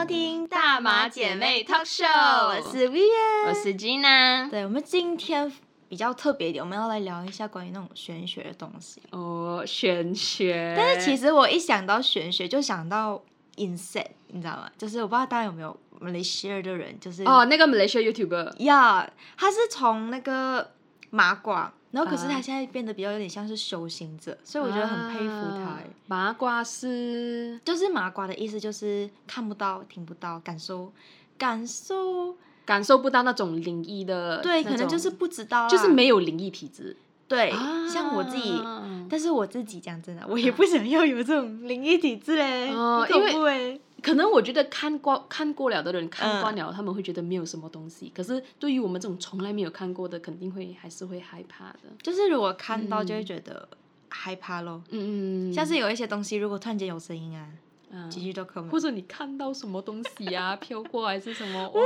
收听大马姐妹 Talk Show 我是 Vian，我是 Gina。对，我们今天比较特别一点，我们要来聊一下关于那种玄学的东西。哦，玄学。但是其实我一想到玄学，就想到 insect，你知道吗？就是我不知道大家有没有 Malaysia 的人，就是哦，那个 Malaysia YouTuber，呀他是从那个麻瓜，然后可是啊他现在变得比较有点像是修行者，所以我觉得很佩服他。麻瓜是就是麻瓜的意思，就是看不到、听不到、感受、感受，感受不到那种灵异的，对，可能就是不知道啦，就是没有灵异体质。对，啊像我自己，但是我自己讲真的，我也不想要有这种灵异体质嘞，哦很恐怖哎。可能我觉得看过看过了的人看惯嗯了，他们会觉得没有什么东西。可是对于我们这种从来没有看过的，肯定会还是会害怕的。就是如果看到就会觉得害怕咯。嗯嗯，像是有一些东西，如果突然间有声音啊，嗯都可以。或者你看到什么东西啊 飘过还是什么，哇，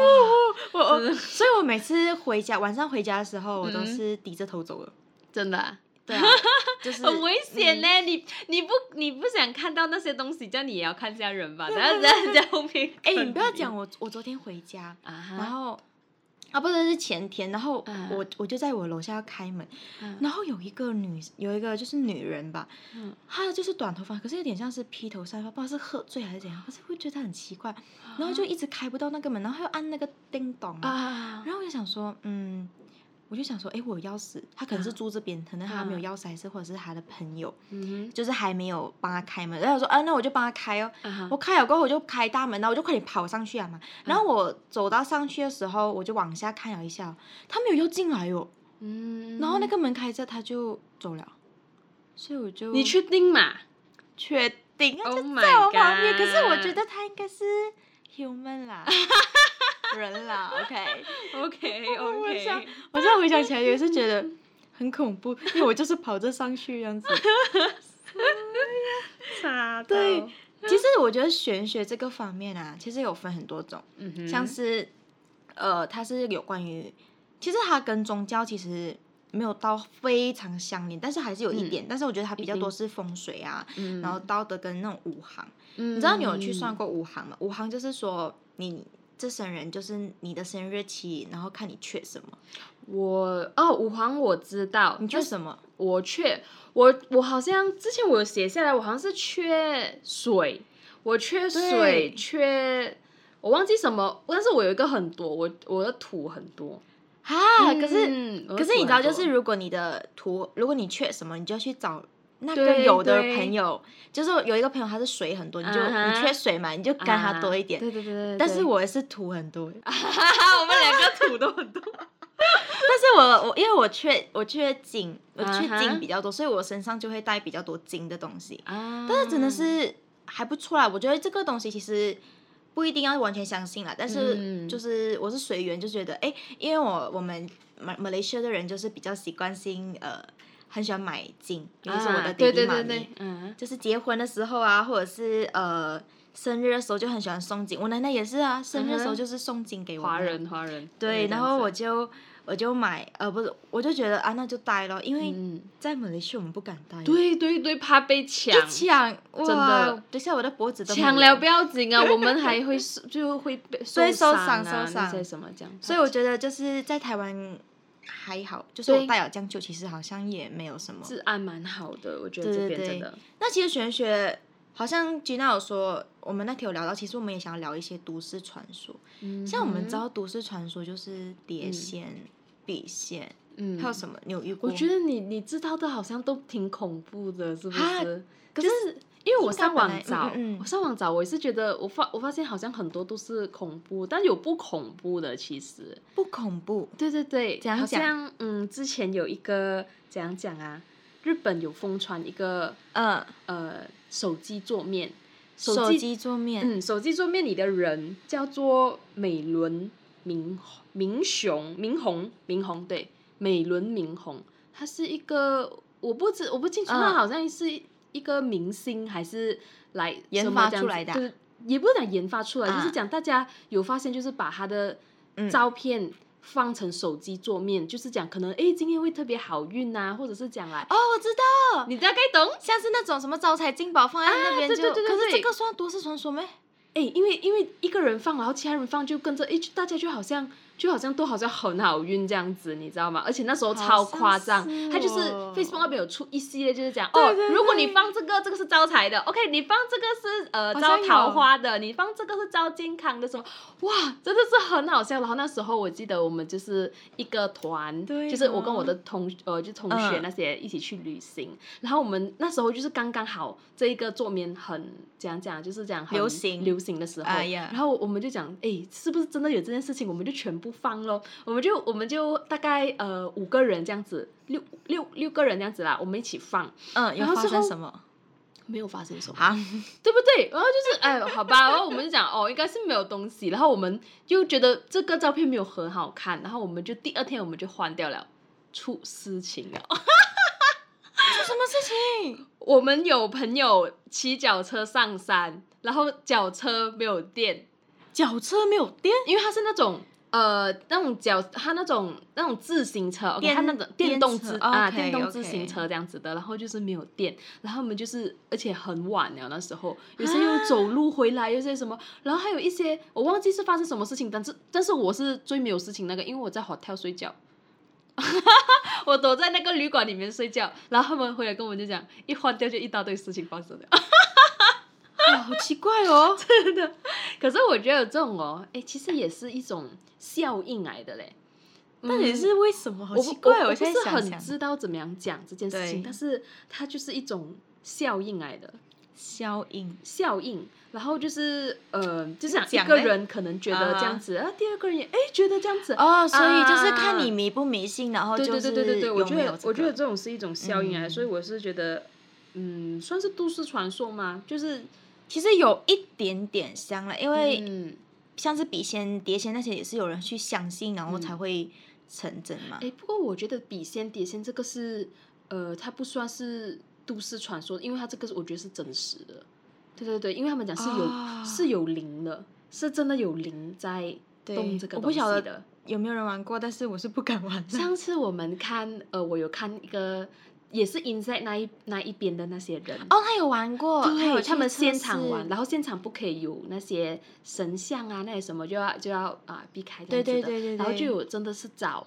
我我，所以我每次回家晚上回家的时候，我都嗯是低着头走的。真的、啊。对啊，就是很危险呢、你你不你不想看到那些东西，叫你也要看下人吧，然后人家后面。哎、你不要讲我，我昨天回家，然后啊，不是是前天，然后嗯我我就在我楼下要开门，嗯然后有一个女有一个就是女人吧，嗯她就是短头发，可是有点像是披头散发，不知道是喝醉还是怎样，可是会觉得很奇怪，然后就一直开不到那个门，然后又按那个叮咚嘛，啊，然后我就想说，嗯。我就想说，哎，我有钥匙，他可能是住这边，可能他没有钥匙，还是或者是他的朋友，嗯就是还没有帮他开门。然后我说，啊，那我就帮他开哦。我开了过后，我就开大门，然后我就快点跑上去啊嘛。然后我走到上去的时候，我就往下看了一下，他没有要进来哦。嗯，然后那个门开着，他就走了，所以我就你确定嘛确定，他就？Oh 在我旁边。可是我觉得他应该是 human 啦，人啦，OK。OK OK，我现在回想起来也是觉得很恐怖，因为我就是跑着上去这样子。傻对，其实我觉得玄学这个方面啊，其实有分很多种。嗯，像是呃，它是有关于，其实它跟宗教其实没有到非常相连，但是还是有一点。但是我觉得它比较多是风水啊，嗯，然后道德跟那种五行。你你知道你有去算过五行吗？五行就是说你这生人就是你的生日期，然后看你缺什么，我哦，五黄我知道，你缺什么？我缺我我好像之前我有写下来，我好像是缺水，我缺水，缺我忘记什么，但是我有一个很多，我我的土很多。啊，可是、嗯可是你知道，就是如果你的图，如果你缺什么，你就要去找那个有的朋友，就是有一个朋友他是水很多，你就、你缺水嘛，你就干他多一点。啊对对对对对。但是我也是土很多，但我们两个土都很多。但是我我因为我缺我缺金，我缺金比较多，所以我身上就会带比较多金的东西。啊但是真的是还不错啦，我觉得这个东西其实不一定要完全相信啦，但是嗯就是我是随缘，就觉得哎，因为我我们马马来西亚的人就是比较习惯性呃很喜欢买金，尤其是我的弟弟妈咪，对对对，嗯，就是结婚的时候啊，或者是呃生日的时候就很喜欢送金，我奶奶也是啊，生日的时候就是送金给我华人华人。对，然后我就我就买，呃，不是，我就觉得啊，那就戴咯，因为嗯，在马来西亚我们不敢戴，，对对对，怕被抢。一抢，哇，真的等下我的脖子都抢了了不要紧啊，我们还会受就会被 对受伤啊伤受伤那些什么这样。所以我觉得就是在台湾还好，就是我对戴了这样久，其实好像也没有什么。治安蛮好的，我觉得这边真的。那其实玄学，好像 Gina 有说，我们那天有聊到，其实我们也想要聊一些都市传说。嗯像我们知道都市传说就是碟仙、笔仙，嗯还有什么？你有遇过？我觉得你你知道的好像都挺恐怖的，是不哈是？可就是因为我上网找，嗯嗯嗯。我上网找，我也是觉得我发我发现好像很多都是恐怖，但有不恐怖的其实。不恐怖，对对对，好像嗯，之前有一个怎样讲啊？日本有疯传一个嗯，呃手机桌面，手机机桌面，嗯，手机桌面里的人叫做美轮明明雄明宏明宏，对，美轮明宏，他是一个我不知我不清楚，嗯。他好像是一个明星还是来研发出来的就是，也不是讲研发出来，就是啊讲大家有发现，就是把他的嗯。照片。放成手机桌面，就是讲可能哎今天会特别好运呐、或者是讲来，哦，我知道，你大概懂，像是那种什么招财进宝放在那边就，啊对对对对可是这个算都市传说没？哎，因为因为一个人放，然后其他人放，就跟着，哎，大家就好像。就好像都好像很好运这样子，你知道吗？而且那时候超夸张，他就是 Facebook 那边有出一系列，就是讲哦，如果你放这个，这个是招财的；，OK，你放这个是呃招桃花的，你放这个是招健康的，什么？哇，真的是很好笑。然后那时候我记得我们就是一个团，就是我跟我的同呃就同学那些一起去旅行，然后我们那时候就是刚刚好这一个桌面很讲讲就是讲流行流行的时候，然后我们就讲，哎，是不是真的有这件事情？我们就全。部放咯，我们就我们就大概呃五个人这样子，六六六个人这样子啦，我们一起放。嗯，有发生什么？没有发生什么，对不对？然后就是哎，好吧，然后我们就讲哦，应该是没有东西。然后我们就觉得这个照片没有很好看，然后我们就第二天我们就换掉了，出事情了。出什么事情？我们有朋友骑脚车上山，然后脚车没有电，脚车没有电，因为它是那种。呃，那种脚，它那种那种自行车，OK，他那种电动自啊，电动自行车这样子的，然后就是没有电，然后我们就是，而且很晚了那时候，有些又走路回来，有些什么，然后还有一些我忘记是发生什么事情，但是但是我是最没有事情那个，因为我在 hotel 睡觉，我躲在那个旅馆里面睡觉，然后他们回来跟我们就讲，一换掉就一大堆事情发生了。好奇怪哦，真的。可是我觉得这种哦，哎，其实也是一种效应来的嘞。到底是为什么？好奇怪，我不是很知道怎么样讲这件事情，但是它就是一种效应来的。效应，效应。然后就是呃，就是一个人可能觉得这样子，啊，第二个人也哎觉得这样子。哦，所以就是看你迷不迷信，然后就是对对对对对，我觉得我觉得这种是一种效应啊，所以我是觉得，嗯，算是都市传说吗？就是。其实有一点点像了，因为像是笔仙、碟仙那些也是有人去相信，然后才会成真嘛。哎，不过我觉得笔仙、碟仙这个是，呃，它不算是都市传说，因为它这个我觉得是真实的。对对对，因为他们讲是有是有灵的，是真的有灵在动这个东西的。有没有人玩过？但是我是不敢玩。上次我们看，呃，我有看一个。也是 inside 那一那一边的那些人哦，他有玩过，对，他们现场玩，然后现场不可以有那些神像啊，那些什么就要就要啊避开这样子的，然后就有真的是找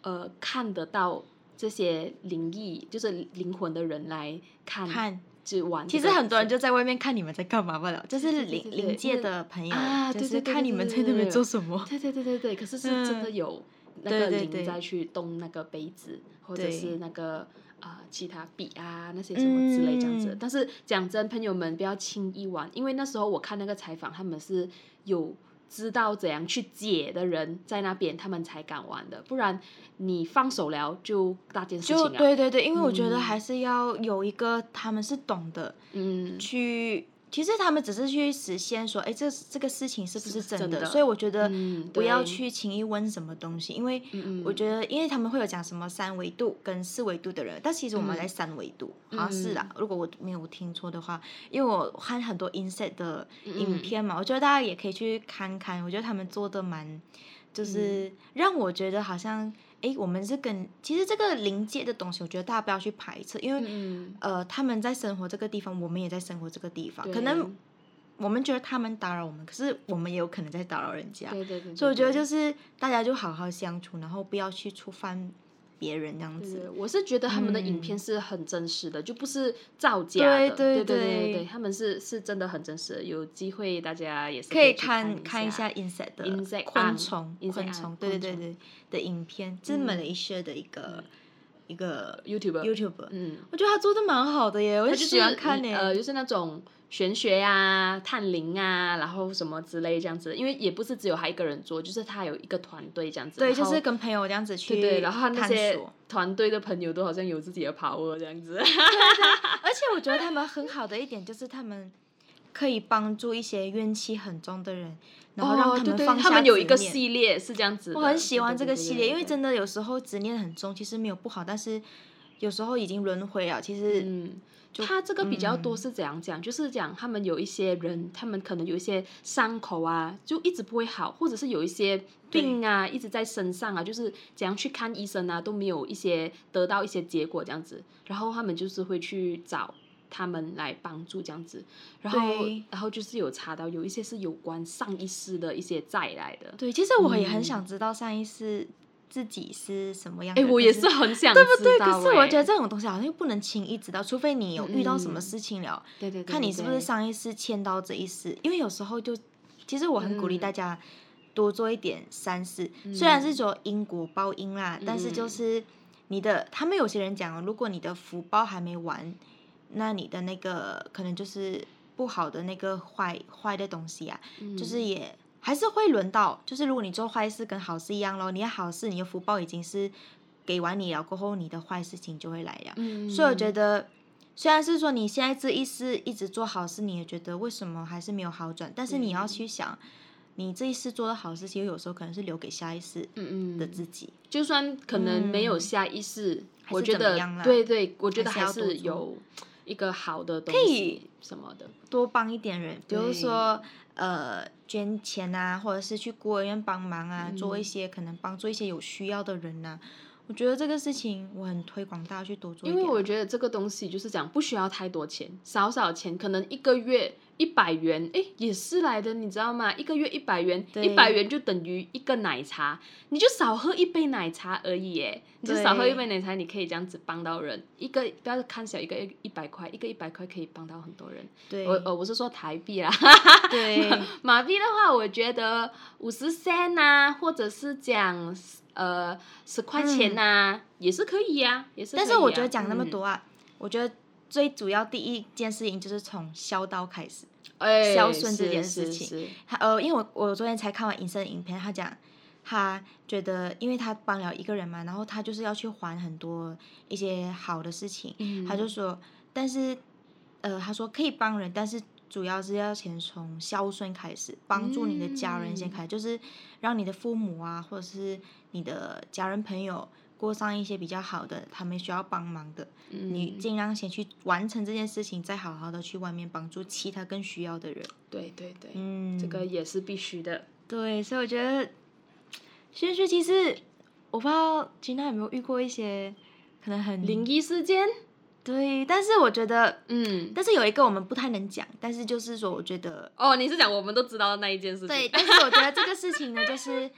呃看得到这些灵异就是灵魂的人来看看就玩。其实很多人就在外面看你们在干嘛不了，就是灵灵界的朋友啊，就是看你们在那边做什么。对对对对对，可是是真的有那个灵在去动那个杯子，或者是那个。啊，其他笔啊，那些什么之类这样子，但是讲真，朋友们不要轻易玩，因为那时候我看那个采访，他们是有知道怎样去解的人在那边，他们才敢玩的，不然你放手了就大件事情啊。对对对，因为我觉得还是要有一个他们是懂的，嗯，去。其实他们只是去实现说，哎，这这个事情是不是真的？所以我觉得不要去轻易问什么东西，因为我觉得，因为他们会有讲什么三维度跟四维度的人，但其实我们在三维度，好像是啊，如果我没有听错的话，因为我看很多 insert 的影片嘛，我觉得大家也可以去看看，我觉得他们做的蛮，就是让我觉得好像。哎，我们是跟其实这个临界的东西，我觉得大家不要去排斥，因为呃，他们在生活这个地方，我们也在生活这个地方，可能我们觉得他们打扰我们，可是我们也有可能在打扰人家，对对对，所以我觉得就是大家就好好相处，然后不要去触犯。别人这样子，我是觉得他们的影片是很真实的，就不是造假的。对对对对对，他们是是真的很真实的。有机会大家也是可以看看一下 insect 的昆虫昆虫，对对对对。的影片，这是 Malaysia 的一个一个 YouTube YouTube，嗯，我觉得他做的蛮好的耶，我就喜欢看耶，呃，就是那种。玄学呀，探灵啊，然后什么之类这样子，因为也不是只有他一个人做，就是他有一个团队这样子。对，就是跟朋友这样子去对，然后他那些团队的朋友都好像有自己的 power 这样子。而且我觉得他们很好的一点就是他们可以帮助一些怨气很重的人，然后让他们放下他们有一个系列是这样子。我很喜欢这个系列，因为真的有时候执念很重，其实没有不好，但是有时候已经轮回了，其实嗯。他这个比较多是怎样讲？就是讲他们有一些人，他们可能有一些伤口啊，就一直不会好，或者是有一些病啊，一直在身上啊，就是怎样去看医生啊，都没有一些得到一些结果这样子。然后他们就是会去找他们来帮助这样子，然后然后就是有查到有一些是有关上一世的一些债来的。对，其实我也很想知道上一世自己是什么样。哎，我也是很想，对不对？可是我觉得这种东西好像又不能轻易知道，除非你有遇到什么事情了，对对，看你是不是上一世欠到这一世。因为有时候就，其实我很鼓励大家多做一点善事，虽然是说因果报应啦，但是就是你的，他们有些人讲，如果你的福报还没完。那你的那个可能就是不好的那个坏坏的东西啊，就是也还是会轮到，就是如果你做坏事跟好事一样咯，你的好事你的福报已经是给完你了过后，你的坏事情就会来了。所以我觉得，虽然是说你现在这一世一直做好事，你也觉得为什么还是没有好转，但是你要去想，你这一世做的好事，其实有时候可能是留给下一世的自己，就算可能没有下一世，我觉得对对，我觉得还是有。一个好的东西什么的，多帮一点人，比如说呃捐钱啊，或者是去孤儿院帮忙啊，做一些可能帮助一些有需要的人呐。我觉得这个事情我很推广大家去多做。因为我觉得这个东西就是讲不需要太多钱，少少钱，可能一个月。一百元，哎，也是来的，你知道吗？一个月一百元，一百元就等于一个奶茶，你就少喝一杯奶茶而已，哎，你就少喝一杯奶茶，你可以这样子帮到人。一个不要看小，一个一百块，一个一百块可以帮到很多人。对，我呃我是说台币啦。对，马币的话，我觉得五十 cent 呐，或者是讲呃十块钱呐，也是可以呀，也是。但是我觉得讲那么多啊，我觉得。最主要第一件事情就是从孝道开始，孝顺这件事情。他呃，因为我我昨天才看完影生的影片，他讲他觉得，因为他帮了一个人嘛，然后他就是要去还很多一些好的事情。他就说，但是呃，他说可以帮人，但是主要是要先从孝顺开始，帮助你的家人先开，就是让你的父母啊，或者是你的家人朋友。过上一些比较好的，他们需要帮忙的，你尽量先去完成这件事情，再好好的去外面帮助其他更需要的人。对对对，嗯，这个也是必须的。对，所以我觉得，轩轩其实我不知道金娜有没有遇过一些可能很灵异事件。对，但是我觉得，嗯，但是有一个我们不太能讲，但是就是说，我觉得，哦，你是讲我们都知道的那一件事情。对，但是我觉得这个事情呢，就是。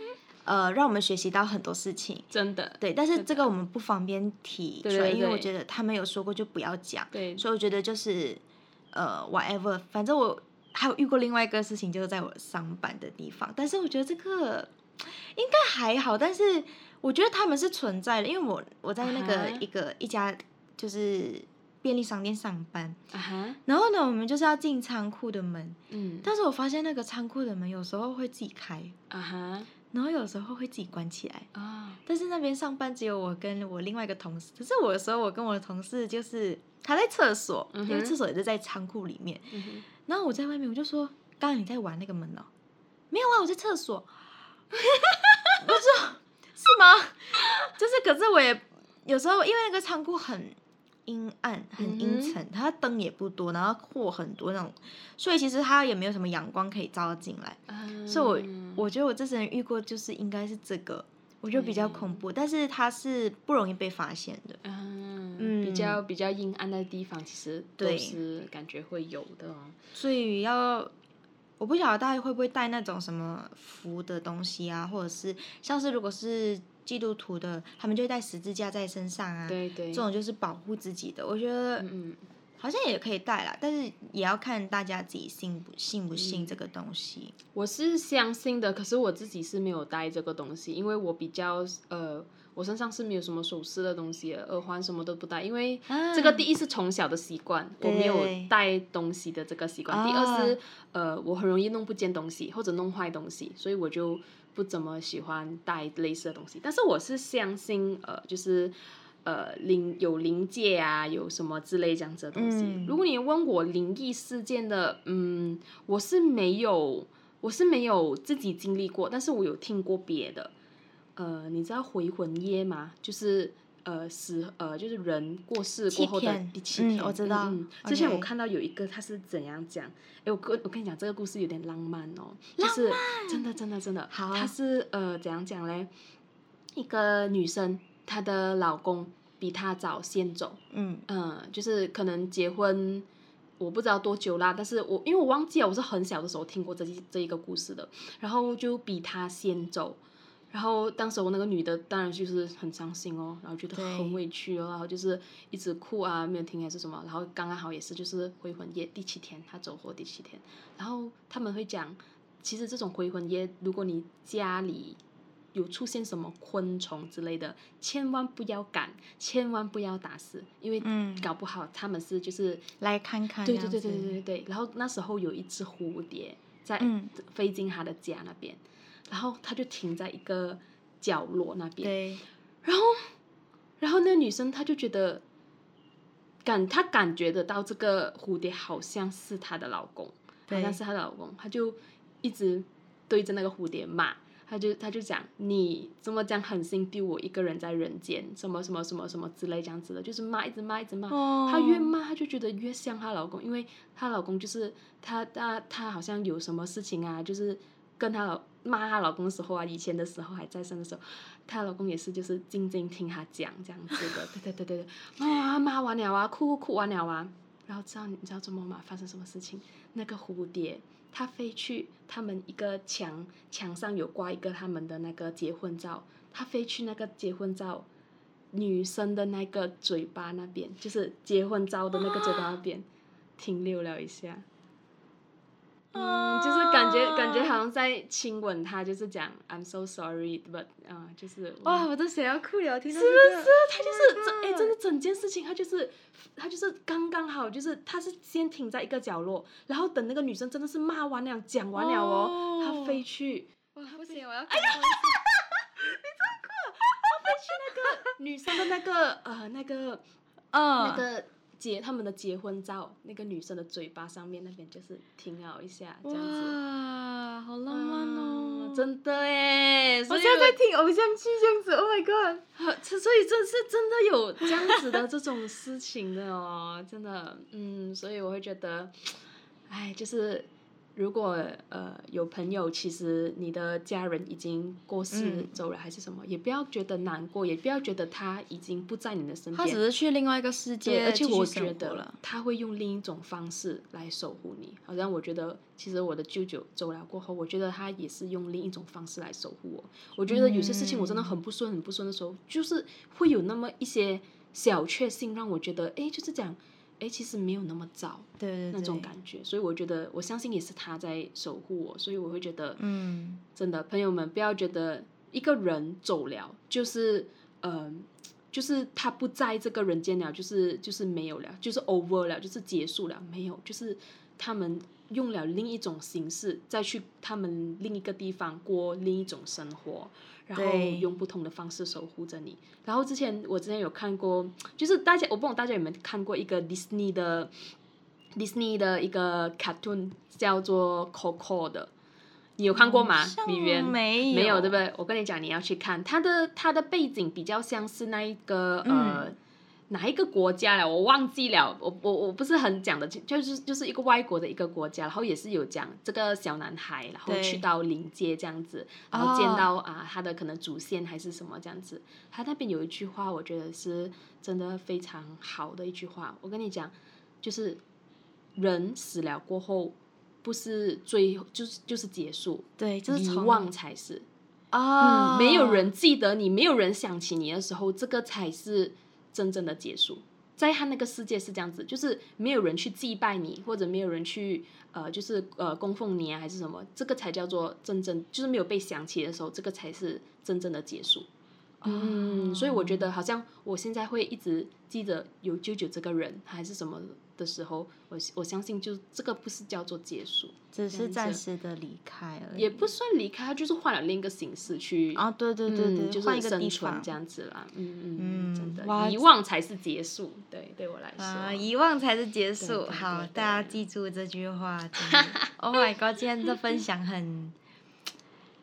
呃，让我们学习到很多事情，真的。对，但是这个我们不方便提出来，因为我觉得他们有说过就不要讲。对。所以我觉得就是，呃，whatever，反正我还有遇过另外一个事情，就是在我上班的地方。但是我觉得这个应该还好，但是我觉得他们是存在的，因为我我在那个一个一家就是便利商店上班。然后呢，我们就是要进仓库的门。嗯。但是我发现那个仓库的门有时候会自己开。啊哈。然后有时候会自己关起来啊，但是那边上班只有我跟我另外一个同事。可是我有时候我跟我的同事就是他在厕所，因为厕所也是在仓库里面。然后我在外面，我就说：“刚刚你在玩那个门哦？”“没有啊，我在厕所。”我说：“是吗？” 就是，可是我也有时候因为那个仓库很。阴暗很阴沉，它灯也不多，然后货很多那种，所以其实它也没有什么阳光可以照进来。所以，我我觉得我这次遇过就是应该是这个，我觉得比较恐怖，但是它是不容易被发现的。嗯，比较比较阴暗的地方，其实都是感觉会有的。所以要，我不晓得大家会不会带那种什么符的东西啊，或者是像是如果是。基督徒的，他们就会带十字架在身上啊，对对，这种就是保护自己的。我觉得，嗯，好像也可以带啦，但是也要看大家自己信不信不信这个东西。我是相信的，可是我自己是没有带这个东西，因为我比较呃，我身上是没有什么首饰的东西，耳环什么都不带，因为这个第一是从小的习惯，我没有带东西的这个习惯。第二是呃，我很容易弄不见东西或者弄坏东西，所以我就。不怎么喜欢带类似的东西，但是我是相信，呃，就是，呃，灵有灵界啊，有什么之类这样子的东西。如果你问我灵异事件的，嗯，我是没有，我是没有自己经历过，但是我有听过别的。呃，你知道回魂夜吗？就是。呃，死呃，就是人过世过后的第七天，我知道。之前我看到有一个他是怎样讲，哎，我跟我跟你讲，这个故事有点浪漫哦，就是真的真的真的，他是呃怎样讲嘞？一个女生，她的老公比她早先走，嗯嗯，就是可能结婚，我不知道多久啦，但是我因为我忘记了，我是很小的时候听过这这一个故事的，然后就比她先走。然后当时我那个女的当然就是很伤心哦，然后觉得很委屈哦，然后就是一直哭啊，没有听还是什么，然后刚刚好也是就是回魂夜第七天，她走后第七天，然后他们会讲，其实这种回魂夜，如果你家里有出现什么昆虫之类的，千万不要赶，千万不要打死，因为搞不好他们是就是来看看，对对对对对对对，然后那时候有一只蝴蝶在飞进他的家那边。然后他就停在一个角落那边，然后，然后那个女生她就觉得感她感觉得到这个蝴蝶好像是她的老公，好像是她的老公，她就一直对着那个蝴蝶骂，她就她就讲你怎么这样狠心丢我一个人在人间，什么什么什么什么之类这样子的，就是骂一直骂一直骂，她越骂她就觉得越像她老公，因为她老公就是她她她好像有什么事情啊，就是跟她老。骂她老公的时候啊，以前的时候还在生的时候，她老公也是就是静静听她讲这样子的，对对对对对，啊骂完了啊，哭哭完了啊，然后知道你知道怎么吗？发生什么事情？那个蝴蝶它飞去他们一个墙墙上有挂一个他们的那个结婚照，它飞去那个结婚照女生的那个嘴巴那边，就是结婚照的那个嘴巴那边 停留了一下。嗯，就是感觉感觉好像在亲吻他，就是讲 I'm so sorry，but 啊，就是哇，我都想要哭了，听到是不是？他就是整哎，真的整件事情，他就是他就是刚刚好，就是他是先停在一个角落，然后等那个女生真的是骂完了、讲完了哦，他飞去，哇，不行，我要哎呀，你真酷，他飞去那个女生的那个呃那个呃那个。结他们的结婚照，那个女生的嘴巴上面那边就是停了一下，这样子。哇，好浪漫哦！真的哎，我现在在听偶像剧这样子，Oh my god！所以这是真的有这样子的这种事情的哦，真的，嗯，所以我会觉得，哎，就是。如果呃有朋友，其实你的家人已经过世走了，还是什么，也不要觉得难过，也不要觉得他已经不在你的身边。他只是去另外一个世界，而且我觉得他会用另一种方式来守护你。好像我觉得，其实我的舅舅走了过后，我觉得他也是用另一种方式来守护我。我觉得有些事情我真的很不顺，很不顺的时候，就是会有那么一些小确幸，让我觉得，哎，就是这样。哎，其实没有那么糟，对对那种感觉，所以我觉得，我相信也是他在守护我，所以我会觉得，嗯，真的，朋友们不要觉得一个人走了，就是，嗯，就是他不在这个人间了，就是就是没有了，就是 over 了，就是结束了，没有，就是他们用了另一种形式再去他们另一个地方过另一种生活。然后用不同的方式守护着你。然后之前我之前有看过，就是大家我不懂大家有没有看过一个 Disney 的 Disney 的一个 cartoon 叫做 Coco 的，你有看过吗？李渊没有，没有对不对？我跟你讲，你要去看，它的它的背景比较像是那一个呃。哪一个国家了？我忘记了，我我我不是很讲的，就是就是一个外国的一个国家，然后也是有讲这个小男孩，然后去到临界这样子，然后见到啊他的可能祖先还是什么这样子。他那边有一句话，我觉得是真的非常好的一句话。我跟你讲，就是人死了过后，不是最就是就是结束，对，就是遗忘才是啊，没有人记得你，没有人想起你的时候，这个才是。真正的结束，在他那个世界是这样子，就是没有人去祭拜你，或者没有人去呃，就是呃供奉你啊，还是什么，这个才叫做真正，就是没有被想起的时候，这个才是真正的结束。嗯，所以我觉得好像我现在会一直记得有舅舅这个人，还是什么。的时候，我我相信就这个不是叫做结束，只是暂时的离开而已，也不算离开，他就是换了另一个形式去啊，对对对对，就是生存这样子啦，嗯嗯嗯，真的，遗忘才是结束，对对我来说，啊，遗忘才是结束，好，大家记住这句话。Oh my god，今天的分享很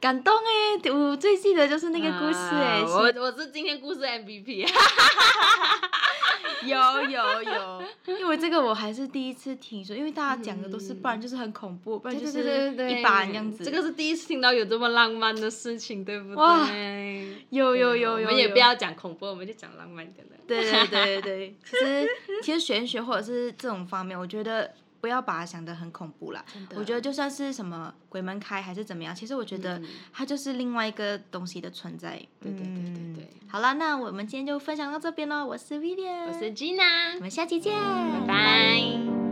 感动哎，我最记得就是那个故事哎，我我是今天故事 MVP。有有有，因为这个我还是第一次听说，因为大家讲的都是，不然就是很恐怖，不然就是一般这样子。这个是第一次听到有这么浪漫的事情，对不对？有有有有，我们也不要讲恐怖，我们就讲浪漫的了。对对对对，其实其实玄学或者是这种方面，我觉得。不要把它想得很恐怖啦，我觉得就算是什么鬼门开还是怎么样，其实我觉得它就是另外一个东西的存在。对对对对对。好了，那我们今天就分享到这边喽。我是 Vivian，我是 Gina，我们下期见，拜拜。